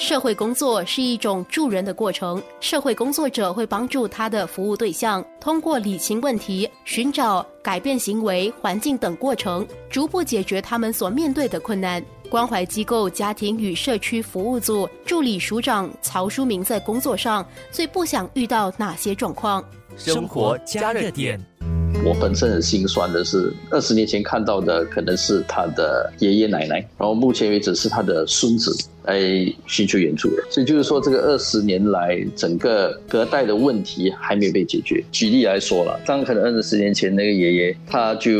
社会工作是一种助人的过程，社会工作者会帮助他的服务对象，通过理清问题、寻找改变行为、环境等过程，逐步解决他们所面对的困难。关怀机构家庭与社区服务组助理署长曹书明在工作上最不想遇到哪些状况？生活加热点。我本身很心酸的是，二十年前看到的可能是他的爷爷奶奶，然后目前为止是他的孙子。来寻求援助的，所以就是说，这个二十年来，整个隔代的问题还没有被解决。举例来说了，当可能二十年前那个爷爷他就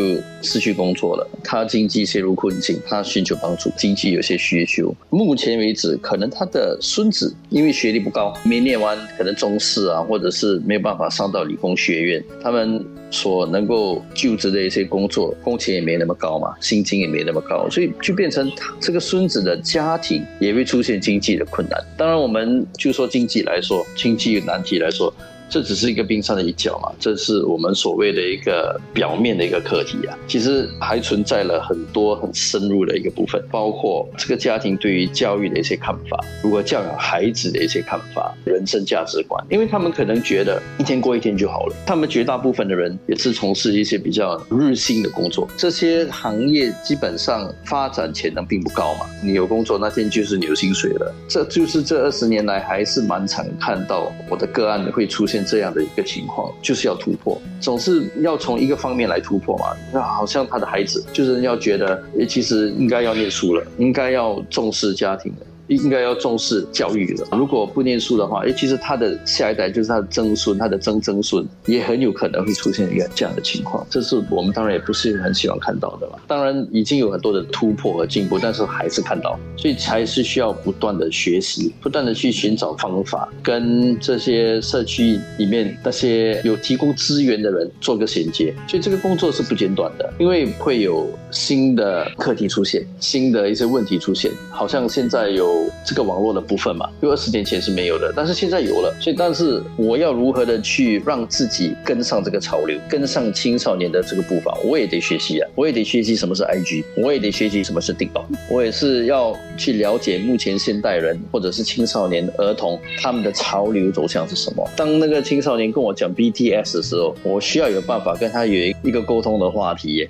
失去工作了，他经济陷入困境，他寻求帮助，经济有些需求。目前为止，可能他的孙子因为学历不高，没念完可能中四啊，或者是没有办法上到理工学院，他们所能够就职的一些工作，工钱也没那么高嘛，薪金也没那么高，所以就变成这个孙子的家庭。也会出现经济的困难。当然，我们就说经济来说，经济难题来说。这只是一个冰山的一角嘛，这是我们所谓的一个表面的一个课题啊。其实还存在了很多很深入的一个部分，包括这个家庭对于教育的一些看法，如何教养孩子的一些看法，人生价值观。因为他们可能觉得一天过一天就好了。他们绝大部分的人也是从事一些比较日薪的工作，这些行业基本上发展潜能并不高嘛。你有工作那天就是你有薪水了。这就是这二十年来还是蛮常看到我的个案会出现。这样的一个情况，就是要突破，总是要从一个方面来突破嘛。那好像他的孩子，就是要觉得，其实应该要念书了，应该要重视家庭了。应该要重视教育了。如果不念书的话，哎，其实他的下一代就是他的曾孙，他的曾曾孙也很有可能会出现一个这样的情况。这是我们当然也不是很希望看到的嘛。当然已经有很多的突破和进步，但是还是看到，所以还是需要不断的学习，不断的去寻找方法，跟这些社区里面那些有提供资源的人做个衔接。所以这个工作是不间断的，因为会有新的课题出现，新的一些问题出现，好像现在有。这个网络的部分嘛，因为二十年前是没有的，但是现在有了，所以但是我要如何的去让自己跟上这个潮流，跟上青少年的这个步伐，我也得学习啊，我也得学习什么是 IG，我也得学习什么是顶宝，我也是要去了解目前现代人或者是青少年儿童他们的潮流走向是什么。当那个青少年跟我讲 BTS 的时候，我需要有办法跟他有一个沟通的话题。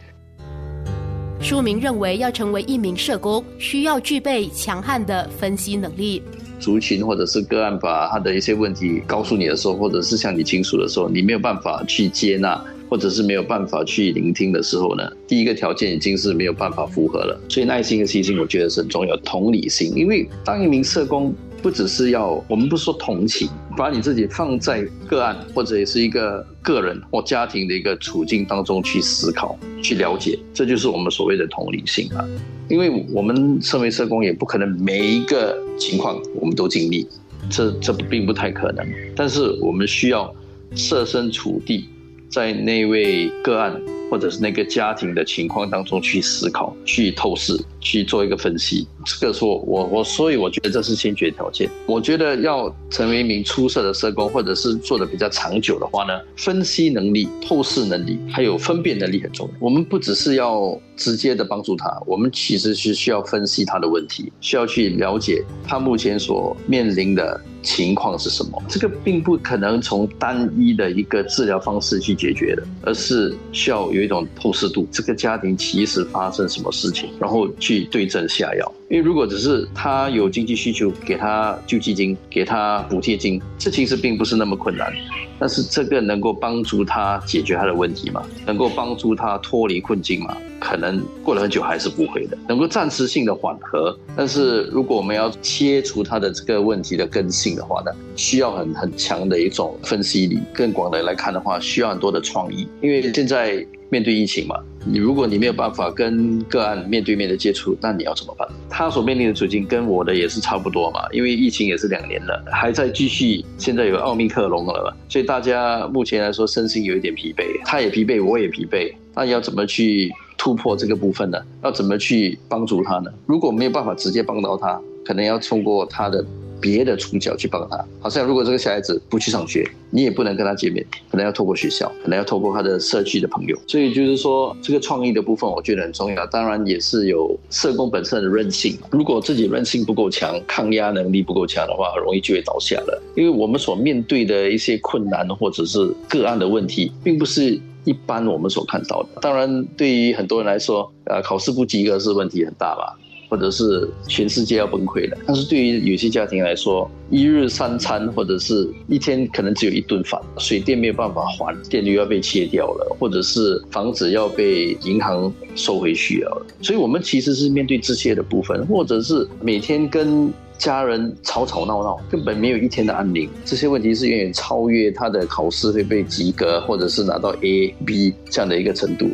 书明认为，要成为一名社工，需要具备强悍的分析能力。族群或者是个案把他的一些问题告诉你的时候，或者是向你倾诉的时候，你没有办法去接纳，或者是没有办法去聆听的时候呢？第一个条件已经是没有办法符合了。所以耐心和细心，我觉得是很重要。同理心，因为当一名社工。不只是要我们不说同情，把你自己放在个案或者也是一个个人或家庭的一个处境当中去思考、去了解，这就是我们所谓的同理心啊。因为我们身为社工，也不可能每一个情况我们都经历，这这并不太可能。但是我们需要设身处地在那位个案。或者是那个家庭的情况当中去思考、去透视、去做一个分析，这个说我我所以我觉得这是先决条件。我觉得要成为一名出色的社工，或者是做的比较长久的话呢，分析能力、透视能力还有分辨能力很重要。我们不只是要直接的帮助他，我们其实是需要分析他的问题，需要去了解他目前所面临的。情况是什么？这个并不可能从单一的一个治疗方式去解决的，而是需要有一种透视度。这个家庭其实发生什么事情，然后去对症下药。因为如果只是他有经济需求，给他救济金，给他补贴金，这其实并不是那么困难。但是这个能够帮助他解决他的问题吗？能够帮助他脱离困境吗？可能过了很久还是不会的。能够暂时性的缓和，但是如果我们要切除他的这个问题的根性的话呢，需要很很强的一种分析力。更广的来看的话，需要很多的创意。因为现在面对疫情嘛。你如果你没有办法跟个案面对面的接触，那你要怎么办？他所面临的处境跟我的也是差不多嘛，因为疫情也是两年了，还在继续。现在有奥密克戎了嘛，所以大家目前来说身心有一点疲惫，他也疲惫，我也疲惫。那要怎么去突破这个部分呢？要怎么去帮助他呢？如果没有办法直接帮到他，可能要通过他的别的主角去帮他。好像如果这个小孩子不去上学，你也不能跟他见面，可能要透过学校，可能要透过他的社区的朋友。所以就是说，这个创意的部分我觉得很重要。当然也是有社工本身的韧性，如果自己韧性不够强，抗压能力不够强的话，很容易就会倒下了。因为我们所面对的一些困难或者是个案的问题，并不是。一般我们所看到的，当然对于很多人来说，呃，考试不及格是问题很大吧，或者是全世界要崩溃了。但是对于有些家庭来说，一日三餐或者是一天可能只有一顿饭，水电没有办法还，电力要被切掉了，或者是房子要被银行收回去了。所以我们其实是面对这些的部分，或者是每天跟。家人吵吵闹闹，根本没有一天的安宁。这些问题是远远超越他的考试会被及格，或者是拿到 A、B 这样的一个程度。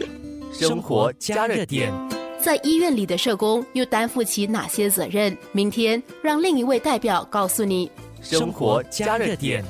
生活加热点，在医院里的社工又担负起哪些责任？明天让另一位代表告诉你。生活加热点。